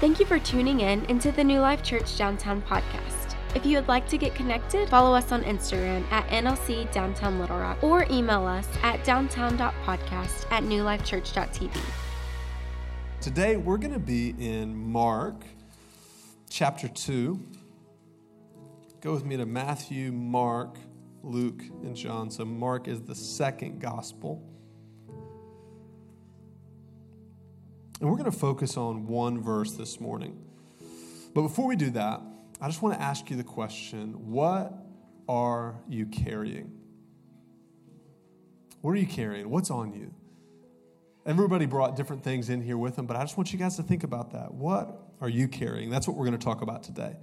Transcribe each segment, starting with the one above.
Thank you for tuning in into the New Life Church Downtown podcast. If you would like to get connected, follow us on Instagram at NLC Downtown Little Rock or email us at downtown.podcast at newlifechurch.tv. Today we're going to be in Mark chapter 2. Go with me to Matthew, Mark, Luke, and John. So Mark is the second gospel. And we're going to focus on one verse this morning. But before we do that, I just want to ask you the question what are you carrying? What are you carrying? What's on you? Everybody brought different things in here with them, but I just want you guys to think about that. What are you carrying? That's what we're going to talk about today.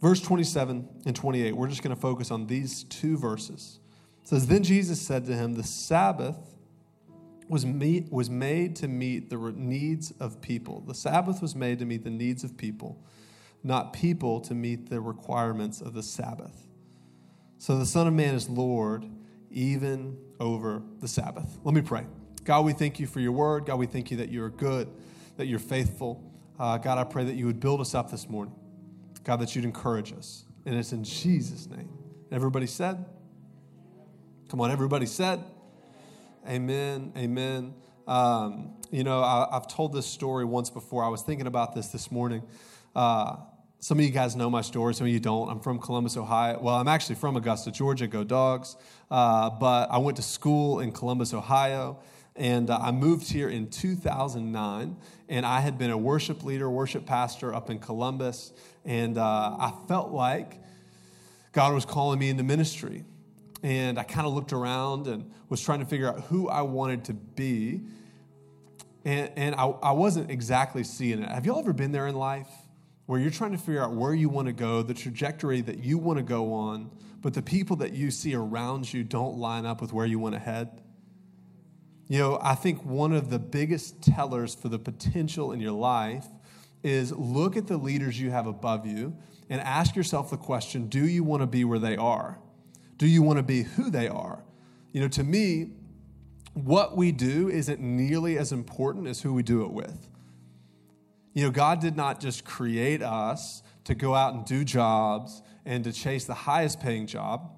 Verse 27 and 28, we're just going to focus on these two verses. It says, Then Jesus said to him, The Sabbath was, meet, was made to meet the needs of people. The Sabbath was made to meet the needs of people, not people to meet the requirements of the Sabbath. So the Son of Man is Lord even over the Sabbath. Let me pray. God, we thank you for your word. God, we thank you that you're good, that you're faithful. Uh, God, I pray that you would build us up this morning. God, that you'd encourage us. And it's in Jesus' name. Everybody said? Come on, everybody said? Amen. Amen. Um, you know, I, have told this story once before. I was thinking about this this morning. Uh, some of you guys know my story, some of you don't. I'm from Columbus, Ohio. Well, I'm actually from Augusta, Georgia. Go dogs. Uh, but I went to school in Columbus, Ohio. And uh, I moved here in 2009, and I had been a worship leader, worship pastor up in Columbus. And uh, I felt like God was calling me into ministry and I kind of looked around and was trying to figure out who I wanted to be. And, and I, I wasn't exactly seeing it. Have y'all ever been there in life where you're trying to figure out where you want to go, the trajectory that you want to go on, but the people that you see around you don't line up with where you want to head? You know, I think one of the biggest tellers for the potential in your life is look at the leaders you have above you and ask yourself the question do you want to be where they are? Do you want to be who they are? You know, to me, what we do isn't nearly as important as who we do it with. You know, God did not just create us to go out and do jobs and to chase the highest paying job.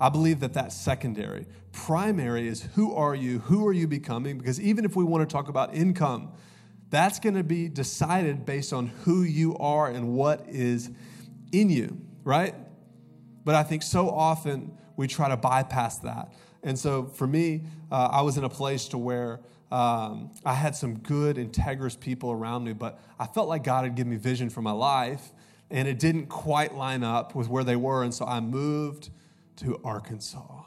I believe that that's secondary. Primary is who are you? Who are you becoming? Because even if we want to talk about income, that's going to be decided based on who you are and what is in you, right? But I think so often we try to bypass that. And so for me, uh, I was in a place to where um, I had some good, integrous people around me, but I felt like God had given me vision for my life, and it didn't quite line up with where they were. And so I moved to Arkansas.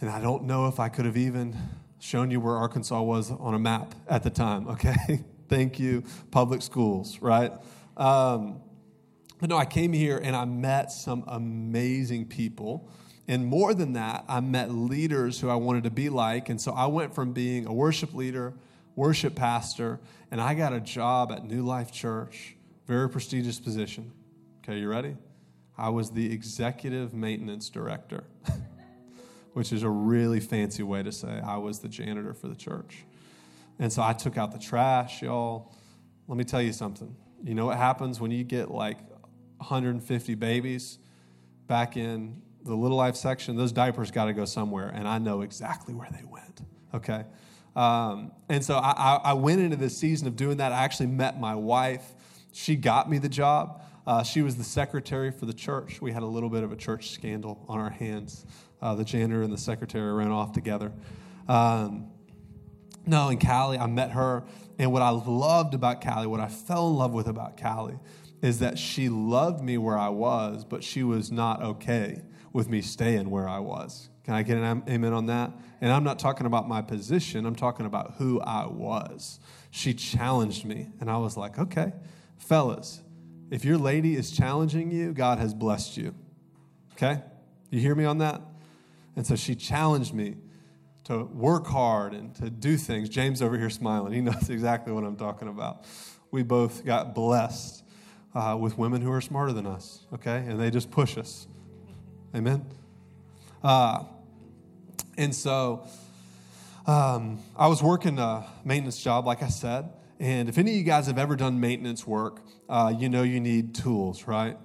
And I don't know if I could have even shown you where Arkansas was on a map at the time, okay? Thank you, public schools, right? Um, but no, I came here and I met some amazing people. And more than that, I met leaders who I wanted to be like. And so I went from being a worship leader, worship pastor, and I got a job at New Life Church, very prestigious position. Okay, you ready? I was the executive maintenance director, which is a really fancy way to say I was the janitor for the church. And so I took out the trash, y'all. Let me tell you something. You know what happens when you get like 150 babies back in the Little Life section, those diapers got to go somewhere, and I know exactly where they went. Okay? Um, and so I, I, went into this season of doing that. I actually met my wife. She got me the job. Uh, she was the secretary for the church. We had a little bit of a church scandal on our hands. Uh, the janitor and the secretary ran off together. Um, no, and Callie, I met her. And what I loved about Callie, what I fell in love with about Callie, is that she loved me where I was, but she was not okay with me staying where I was. Can I get an amen on that? And I'm not talking about my position, I'm talking about who I was. She challenged me, and I was like, okay, fellas, if your lady is challenging you, God has blessed you. Okay? You hear me on that? And so she challenged me to work hard and to do things. James over here smiling. He knows exactly what I'm talking about. We both got blessed uh, with women who are smarter than us, okay? And they just push us. Amen? Uh, and so um, I was working a maintenance job, like I said, And if any of you guys have ever done maintenance work, uh, you know you need tools, right?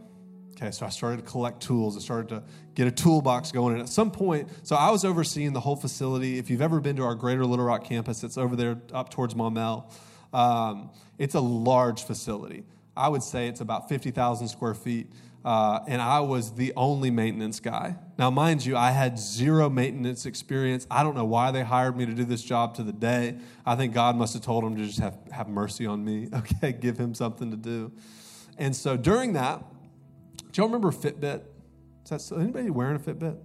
Okay, so I started to collect tools. I started to get a toolbox going. And at some point, so I was overseeing the whole facility. If you've ever been to our Greater Little Rock campus, it's over there up towards Maumelle. Um, it's a large facility. I would say it's about 50,000 square feet. Uh, and I was the only maintenance guy. Now, mind you, I had zero maintenance experience. I don't know why they hired me to do this job to the day. I think God must have told him to just have, have mercy on me, okay, give him something to do. And so during that, do y'all remember Fitbit? Is that anybody wearing a Fitbit?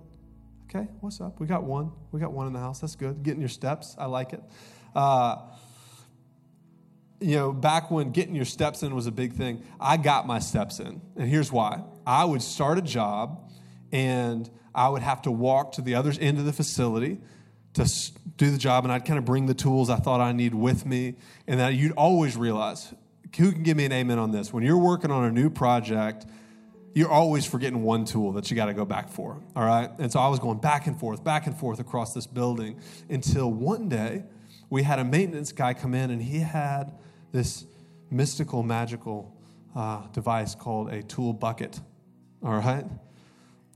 Okay, what's up? We got one. We got one in the house. That's good. Getting your steps. I like it. Uh, you know, back when getting your steps in was a big thing, I got my steps in. And here's why I would start a job and I would have to walk to the other end of the facility to do the job, and I'd kind of bring the tools I thought I need with me. And that you'd always realize who can give me an amen on this? When you're working on a new project, you're always forgetting one tool that you got to go back for. All right. And so I was going back and forth, back and forth across this building until one day we had a maintenance guy come in and he had this mystical, magical uh, device called a tool bucket. All right.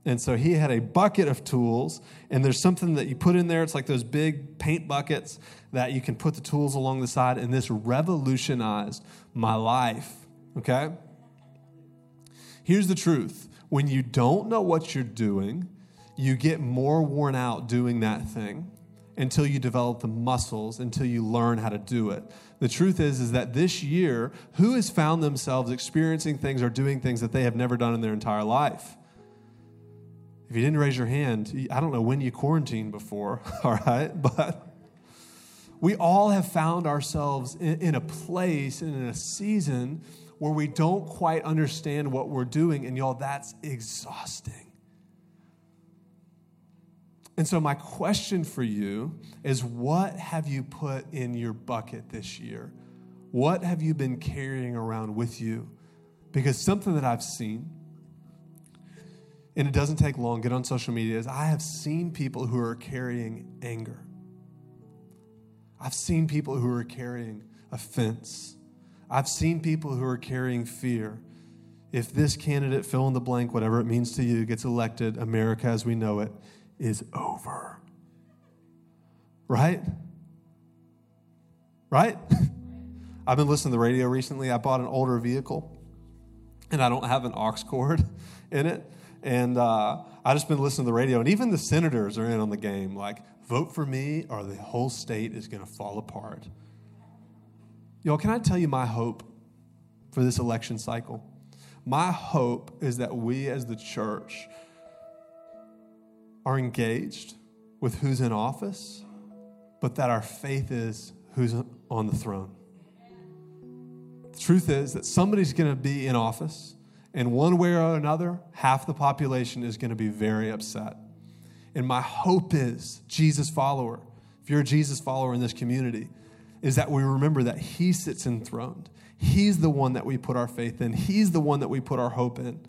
And so he had a bucket of tools, and there's something that you put in there. It's like those big paint buckets that you can put the tools along the side, and this revolutionized my life. Okay? Here's the truth when you don't know what you're doing, you get more worn out doing that thing until you develop the muscles, until you learn how to do it. The truth is is that this year, who has found themselves experiencing things or doing things that they have never done in their entire life? If you didn't raise your hand, I don't know when you quarantined before, all right? But we all have found ourselves in, a place and in a season where we don't quite understand what we're doing. And y'all, that's exhausting. And so, my question for you is what have you put in your bucket this year? What have you been carrying around with you? Because something that I've seen, and it doesn't take long, get on social media, is I have seen people who are carrying anger. I've seen people who are carrying offense. I've seen people who are carrying fear. If this candidate, fill in the blank, whatever it means to you, gets elected, America as we know it is over. Right? Right? I've been listening to the radio recently. I bought an older vehicle and I don't have an aux cord in it. And uh, I just been listening to the radio, and even the senators are in on the game. Like, vote for me, or the whole state is going to fall apart. Y'all, can I tell you my hope for this election cycle? My hope is that we as the church are engaged with who's in office, but that our faith is who's on the throne. The truth is that somebody's going to be in office, and one way or another, half the population is going to be very upset. And my hope is, Jesus follower, if you're a Jesus follower in this community, is that we remember that He sits enthroned. He's the one that we put our faith in, He's the one that we put our hope in.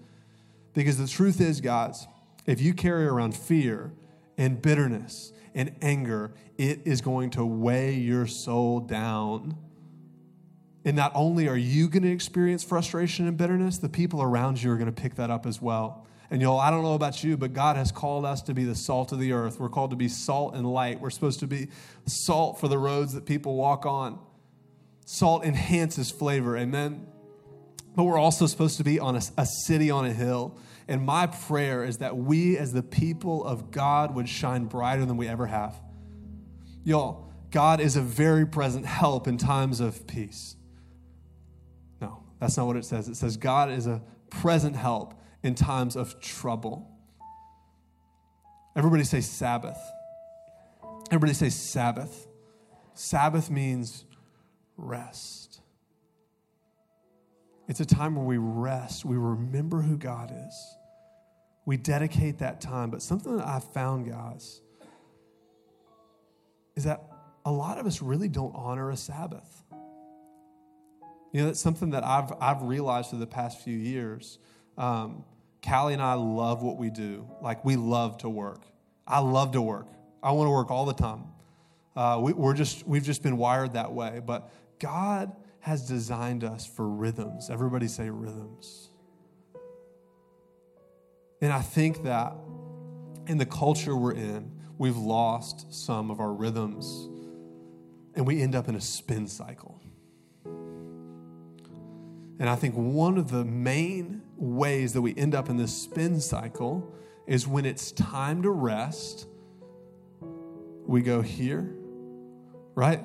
Because the truth is, guys, if you carry around fear and bitterness and anger, it is going to weigh your soul down. And not only are you going to experience frustration and bitterness, the people around you are going to pick that up as well. And y'all, I don't know about you, but God has called us to be the salt of the earth. We're called to be salt and light. We're supposed to be salt for the roads that people walk on. Salt enhances flavor, amen? But we're also supposed to be on a, a city on a hill. And my prayer is that we, as the people of God, would shine brighter than we ever have. Y'all, God is a very present help in times of peace. No, that's not what it says. It says God is a present help in times of trouble. Everybody say Sabbath. Everybody say Sabbath. Sabbath means rest. It's a time where we rest, we remember who God is, we dedicate that time. But something that I've found, guys, is that a lot of us really don't honor a Sabbath. You know, that's something that I've, I've realized through the past few years. Um, Callie and I love what we do. Like, we love to work. I love to work. I want to work all the time. Uh, we, we're just, we've just been wired that way. But God has designed us for rhythms. Everybody say rhythms. And I think that in the culture we're in, we've lost some of our rhythms and we end up in a spin cycle. And I think one of the main ways that we end up in this spin cycle is when it's time to rest, we go here, right?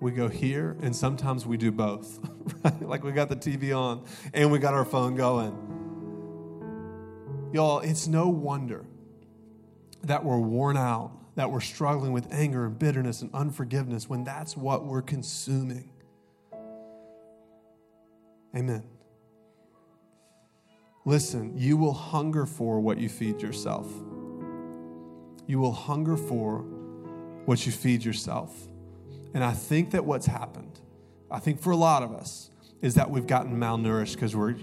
We go here, and sometimes we do both. Right? Like we got the TV on and we got our phone going. Y'all, it's no wonder that we're worn out, that we're struggling with anger and bitterness and unforgiveness when that's what we're consuming. Amen. Listen, you will hunger for what you feed yourself. You will hunger for what you feed yourself. And I think that what's happened, I think for a lot of us, is that we've gotten malnourished because we're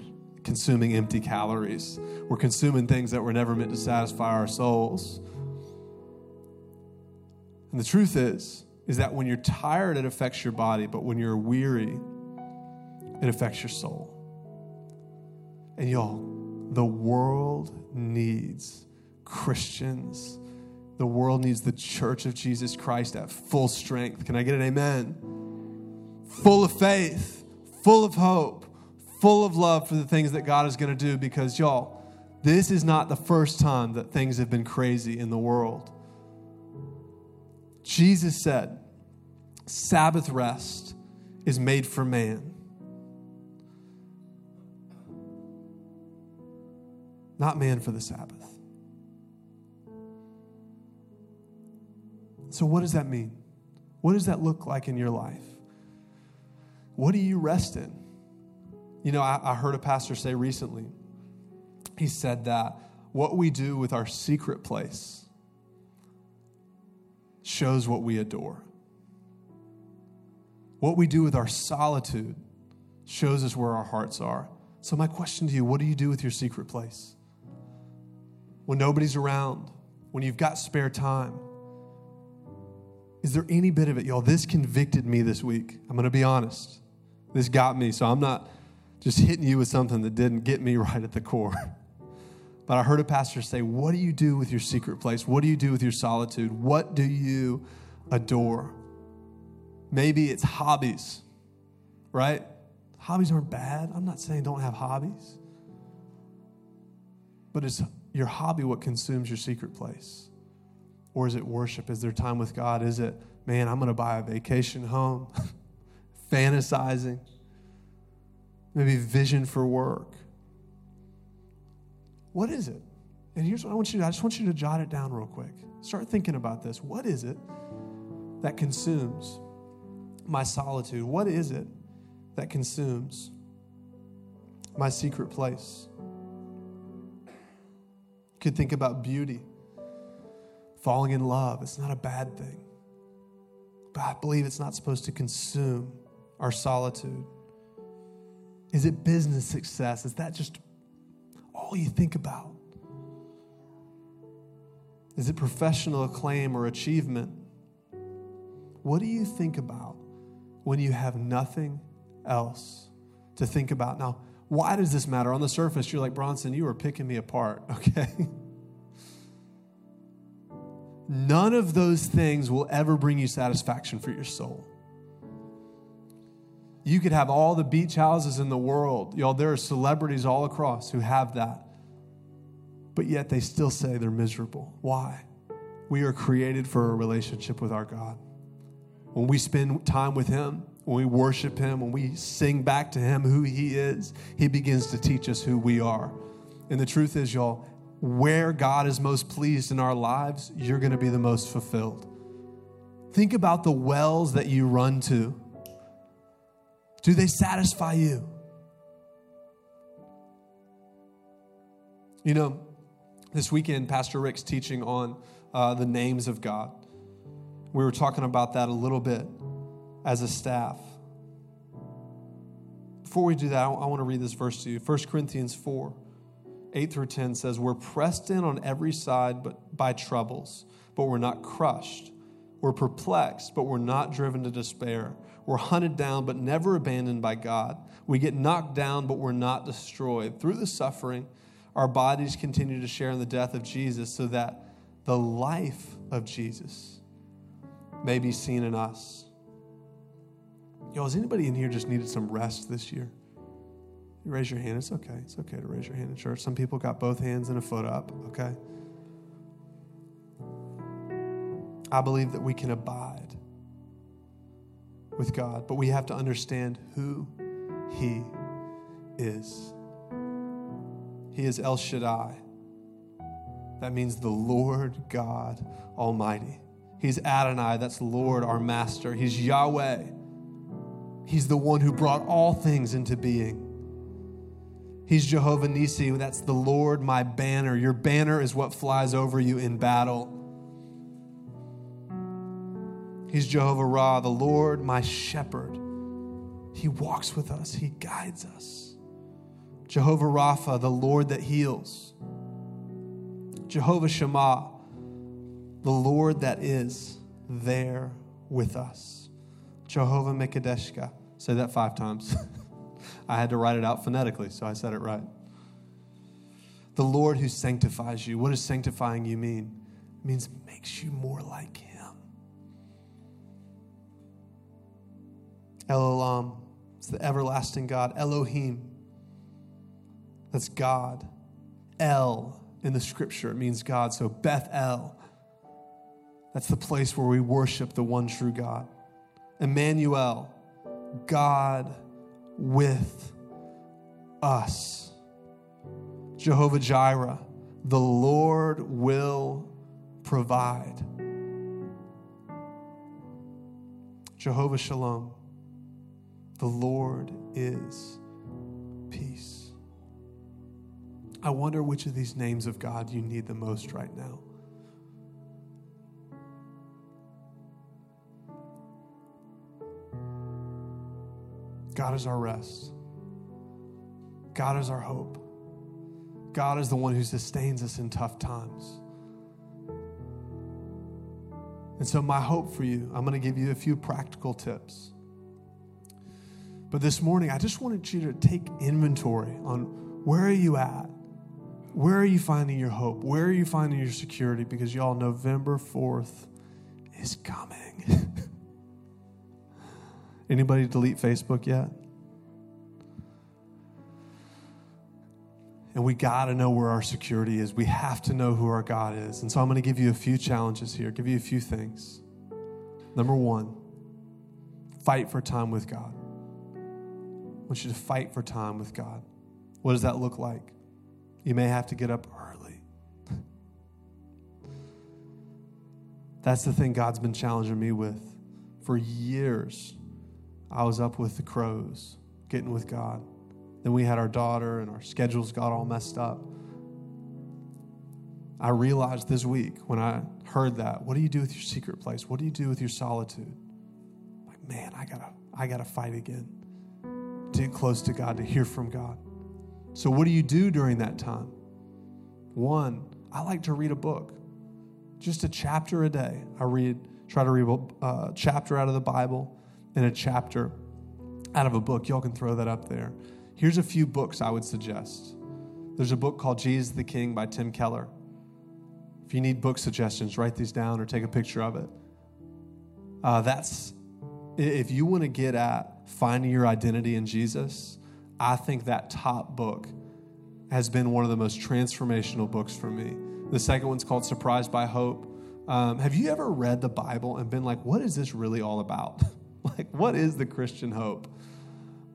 consuming empty calories. We're consuming things that were never meant to satisfy our souls. And the truth is, is that when you're tired, it affects your body, but when you're weary, it affects your soul. And y'all, the world needs Christians. The world needs the church of Jesus Christ at full strength. Can I get an amen? Full of faith, full of hope, full of love for the things that God is going to do because, y'all, this is not the first time that things have been crazy in the world. Jesus said, Sabbath rest is made for man. Not man for the Sabbath. So, what does that mean? What does that look like in your life? What do you rest in? You know, I, I heard a pastor say recently, he said that what we do with our secret place shows what we adore. What we do with our solitude shows us where our hearts are. So, my question to you what do you do with your secret place? When nobody's around, when you've got spare time? Is there any bit of it, y'all? This convicted me this week. I'm going to be honest. This got me, so I'm not just hitting you with something that didn't get me right at the core. But I heard a pastor say, What do you do with your secret place? What do you do with your solitude? What do you adore? Maybe it's hobbies, right? Hobbies aren't bad. I'm not saying don't have hobbies. But is your hobby what consumes your secret place? Or is it worship? Is there time with God? Is it, man, I'm going to buy a vacation home? Fantasizing? Maybe vision for work? What is it? And here's what I want you to I just want you to jot it down real quick. Start thinking about this. What is it that consumes my solitude? What is it that consumes my secret place? You could think about beauty, falling in love. It's not a bad thing. But I believe it's not supposed to consume our solitude. Is it business success? Is that just all you think about? Is it professional acclaim or achievement? What do you think about when you have nothing else to think about? Now, why does this matter? On the surface, you're like, Bronson, you are picking me apart, okay? None of those things will ever bring you satisfaction for your soul. You could have all the beach houses in the world. Y'all, there are celebrities all across who have that. But yet they still say they're miserable. Why? We are created for a relationship with our God. When we spend time with Him, when we worship Him, when we sing back to Him who He is, He begins to teach us who we are. And the truth is, y'all, where God is most pleased in our lives, you're going to be the most fulfilled. Think about the wells that you run to do they satisfy you? You know, this weekend, Pastor Rick's teaching on uh, the names of God. We were talking about that a little bit as a staff. Before we do that, I, I want to read this verse to you. 1 Corinthians 4 8 through 10 says, We're pressed in on every side but by troubles, but we're not crushed. We're perplexed, but we're not driven to despair. We're hunted down, but never abandoned by God. We get knocked down, but we're not destroyed. Through the suffering, our bodies continue to share in the death of Jesus so that the life of Jesus may be seen in us. Yo, has anybody in here just needed some rest this year? You raise your hand. It's okay. It's okay to raise your hand in church. Some people got both hands and a foot up, okay? I believe that we can abide with God, but we have to understand who He is. He is El Shaddai. That means the Lord God Almighty. He's Adonai, that's Lord, our Master. He's Yahweh. He's the one who brought all things into being. He's Jehovah Nissi, that's the Lord, my banner. Your banner is what flies over you in battle. He's Jehovah Ra, the Lord, my shepherd. He walks with us, He guides us. Jehovah Rapha, the Lord that heals. Jehovah Shammah, the Lord that is there with us. Jehovah Mekadeshka. Say that five times. I had to write it out phonetically, so I said it right. The Lord who sanctifies you. What does sanctifying you mean? It means makes you more like Him. El Olam, it's the everlasting God. Elohim, that's God. El in the scripture, it means God. So Beth El, that's the place where we worship the one true God. Emmanuel, God with us. Jehovah Jireh, the Lord will provide. Jehovah Shalom, the Lord is peace. I wonder which of these names of God you need the most right now. God is our rest. God is our hope. God is the one who sustains us in tough times. And so, my hope for you, I'm going to give you a few practical tips. But this morning, I just wanted you to take inventory on where are you at? Where are you finding your hope? Where are you finding your security? Because y'all, November 4th is coming. Anybody delete Facebook yet? And we got to know where our security is. We have to know who our God is. And so I'm going to give you a few challenges here, give you a few things. Number one, fight for time with God I want you to fight for time with God. What does that look like? You may have to get up early. That's the thing God's been challenging me with. For years, I was up with the crows, getting with God. Then we had our daughter, and our schedules got all messed up. I realized this week when I heard that, what do you do with your secret place? What do you do with your solitude? Like, man, I gotta, I gotta fight again to get close to God, to hear from God. So, what do you do during that time? One, I like to read a book, just a chapter a day. I read, try to read a uh, chapter out of the Bible and a chapter out of a book. Y'all can throw that up there. Here's a few books I would suggest. There's a book called Jesus the King by Tim Keller. If you need book suggestions, write these down or take a picture of it. Uh, that's if you want to get at finding your identity in Jesus, I think that top book has been one of the most transformational books for me. The second one's called Surprised by Hope. Um, have you ever read the Bible and been like, what is this really all about? like, what is the Christian hope?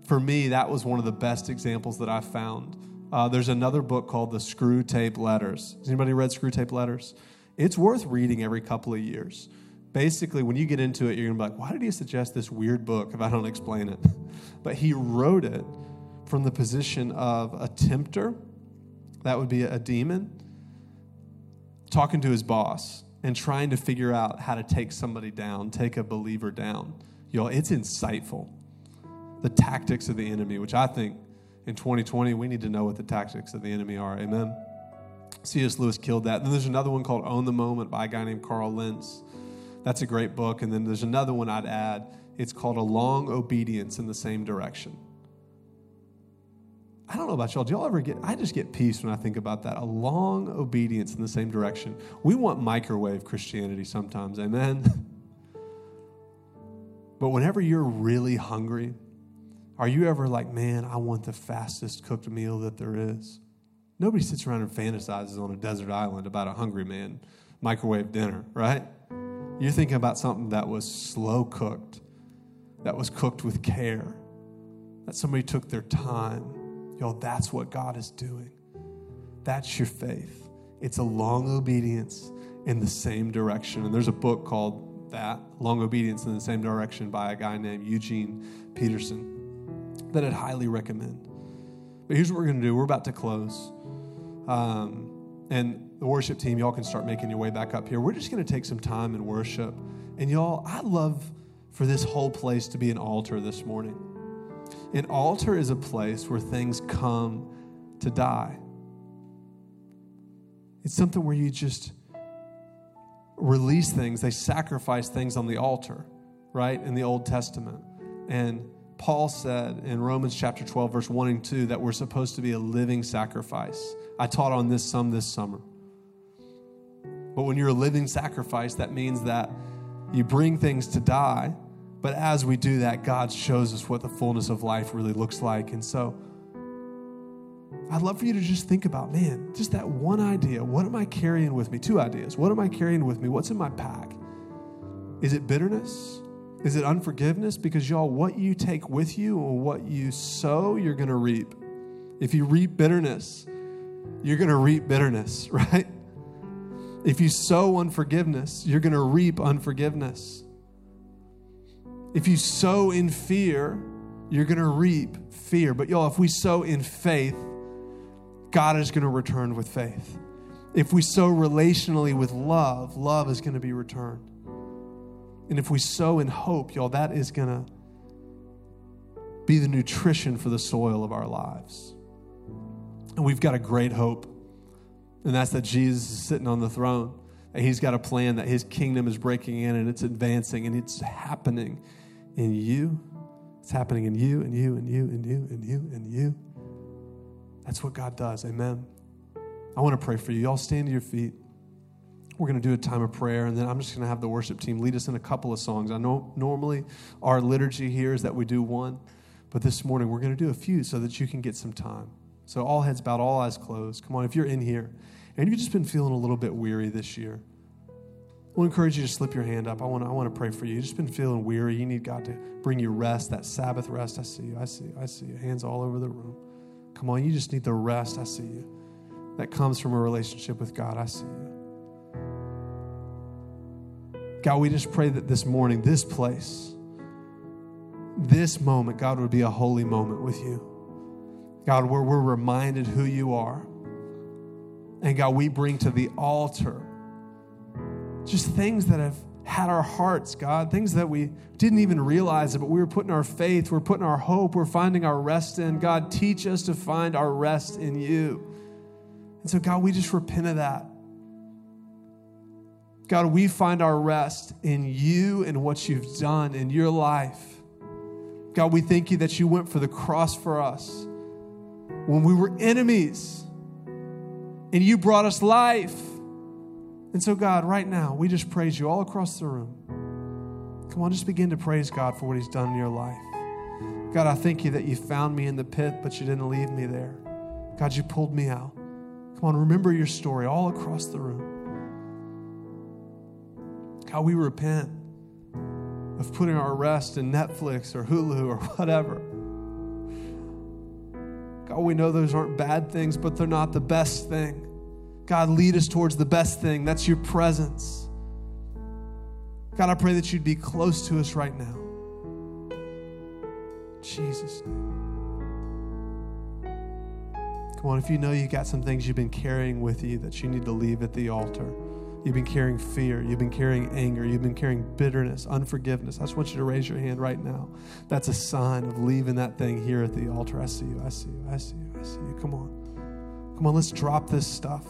For me, that was one of the best examples that I found. Uh, there's another book called The Screwtape Letters. Has anybody read Screwtape Letters? It's worth reading every couple of years basically, when you get into it, you're going to be like, why did he suggest this weird book if I don't explain it? but he wrote it from the position of a tempter, that would be a demon, talking to his boss and trying to figure out how to take somebody down, take a believer down. Y'all, it's insightful. The tactics of the enemy, which I think in 2020, we need to know what the tactics of the enemy are. Amen. C.S. Lewis killed that. Then there's another one called Own the Moment by a guy named Carl Lentz. That's a great book. And then there's another one I'd add. It's called a long obedience in the same direction. I don't know about y'all. Do y'all ever get, I just get peace when I think about that. A long obedience in the same direction. We want microwave Christianity sometimes, amen? but whenever you're really hungry, are you ever like, man, I want the fastest cooked meal that there is? Nobody sits around and fantasizes on a desert island about a hungry man microwave dinner, right? You're thinking about something that was slow cooked, that was cooked with care, that somebody took their time Y'all, that's what God is doing. That's your faith. It's a long obedience in the same direction. And there's a book called that, Long Obedience in the Same Direction, by a guy named Eugene Peterson, that I'd highly recommend. But here's what we're going to do we're about to close. Um, and the worship team, y'all can start making your way back up here. We're just going to take some time and worship. And y'all, I love for this whole place to be an altar this morning. An altar is a place where things come to die. It's something where you just release things, they sacrifice things on the altar, right? In the Old Testament. And Paul said in Romans chapter 12, verse 1 and 2, that we're supposed to be a living sacrifice. I taught on this some this summer. But when you're a living sacrifice, that means that you bring things to die but as we do that, God shows us what the fullness of life really looks like. And so I'd love for you to just think about, man, just that one idea. What am I carrying with me? Two ideas. What am I carrying with me? What's in my pack? Is it bitterness? Is it unforgiveness? Because, y'all, what you take with you or what you sow, you're going to reap. If you reap bitterness, you're going to reap bitterness, right? If you sow unforgiveness, you're going to reap unforgiveness. If you sow in fear, you're going to reap fear. But y'all, if we sow in faith, God is going to return with faith. If we sow relationally with love, love is going to be returned. And if we sow in hope, y'all, that is going to be the nutrition for the soil of our lives. And we've got a great hope, and that's that Jesus is sitting on the throne. And he's got a plan that his kingdom is breaking in and it's advancing and it's happening in you. It's happening in you and you and you and you That's what God does. Amen. I want to pray for you. Y'all stand to your feet. We're going to do a time of prayer, and then I'm just going to have the worship team lead us in a couple of songs. I know normally our liturgy here is that we do one, but this morning we're going to do a few so that you can get some time. So, all heads bowed, all eyes closed. Come on, if you're in here and you've just been feeling a little bit weary this year, I want to encourage you to slip your hand up. I want to, I want to pray for you. You've just been feeling weary. You need God to bring you rest, that Sabbath rest. I see you. I see you. I see you. Hands all over the room. Come on, you just need the rest. I see you. That comes from a relationship with God. I see you. God, we just pray that this morning, this place, this moment, God, would be a holy moment with you. God, where we're reminded who you are. And God, we bring to the altar just things that have had our hearts, God, things that we didn't even realize it, but we were putting our faith, we're putting our hope, we're finding our rest in. God, teach us to find our rest in you. And so, God, we just repent of that. God, we find our rest in you and what you've done in your life. God, we thank you that you went for the cross for us when we were enemies and you brought us life. And so, God, right now, we just praise you all across the room. Come on, just begin to praise God for what He's done in your life. God, I thank you that you found me in the pit, but you didn't leave me there. God, you pulled me out. Come on, remember your story all across the room. God, we repent of putting our rest in Netflix or Hulu or whatever. God, we know those aren't bad things, but they're not the best thing. God, lead us towards the best thing. That's your presence. God, I pray that you'd be close to us right now. Jesus' name. Come on, if you know you got some things you've been carrying with you that you need to leave at the altar. You've been carrying fear. You've been carrying anger. You've been carrying bitterness, unforgiveness. I just want you to raise your hand right now. That's a sign of leaving that thing here at the altar. I see you. I see you. I see you. I see you. Come on. Come on, let's drop this stuff.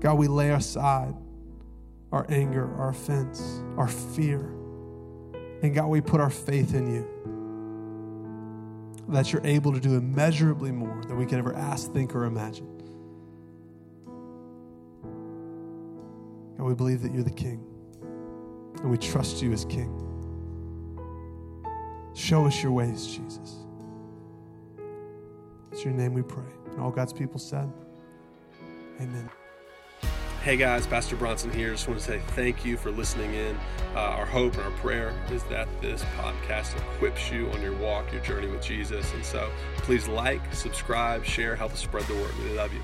God, we lay aside our anger, our offense, our fear. And God, we put our faith in you that you're able to do immeasurably more than we could ever ask, think, or imagine. And we believe that you're the King, and we trust you as King. Show us your ways, Jesus. It's your name we pray. And all God's people said, Amen. Hey guys, Pastor Bronson here. Just want to say thank you for listening in. Uh, our hope and our prayer is that this podcast equips you on your walk, your journey with Jesus. And so please like, subscribe, share, help us spread the word. We love you.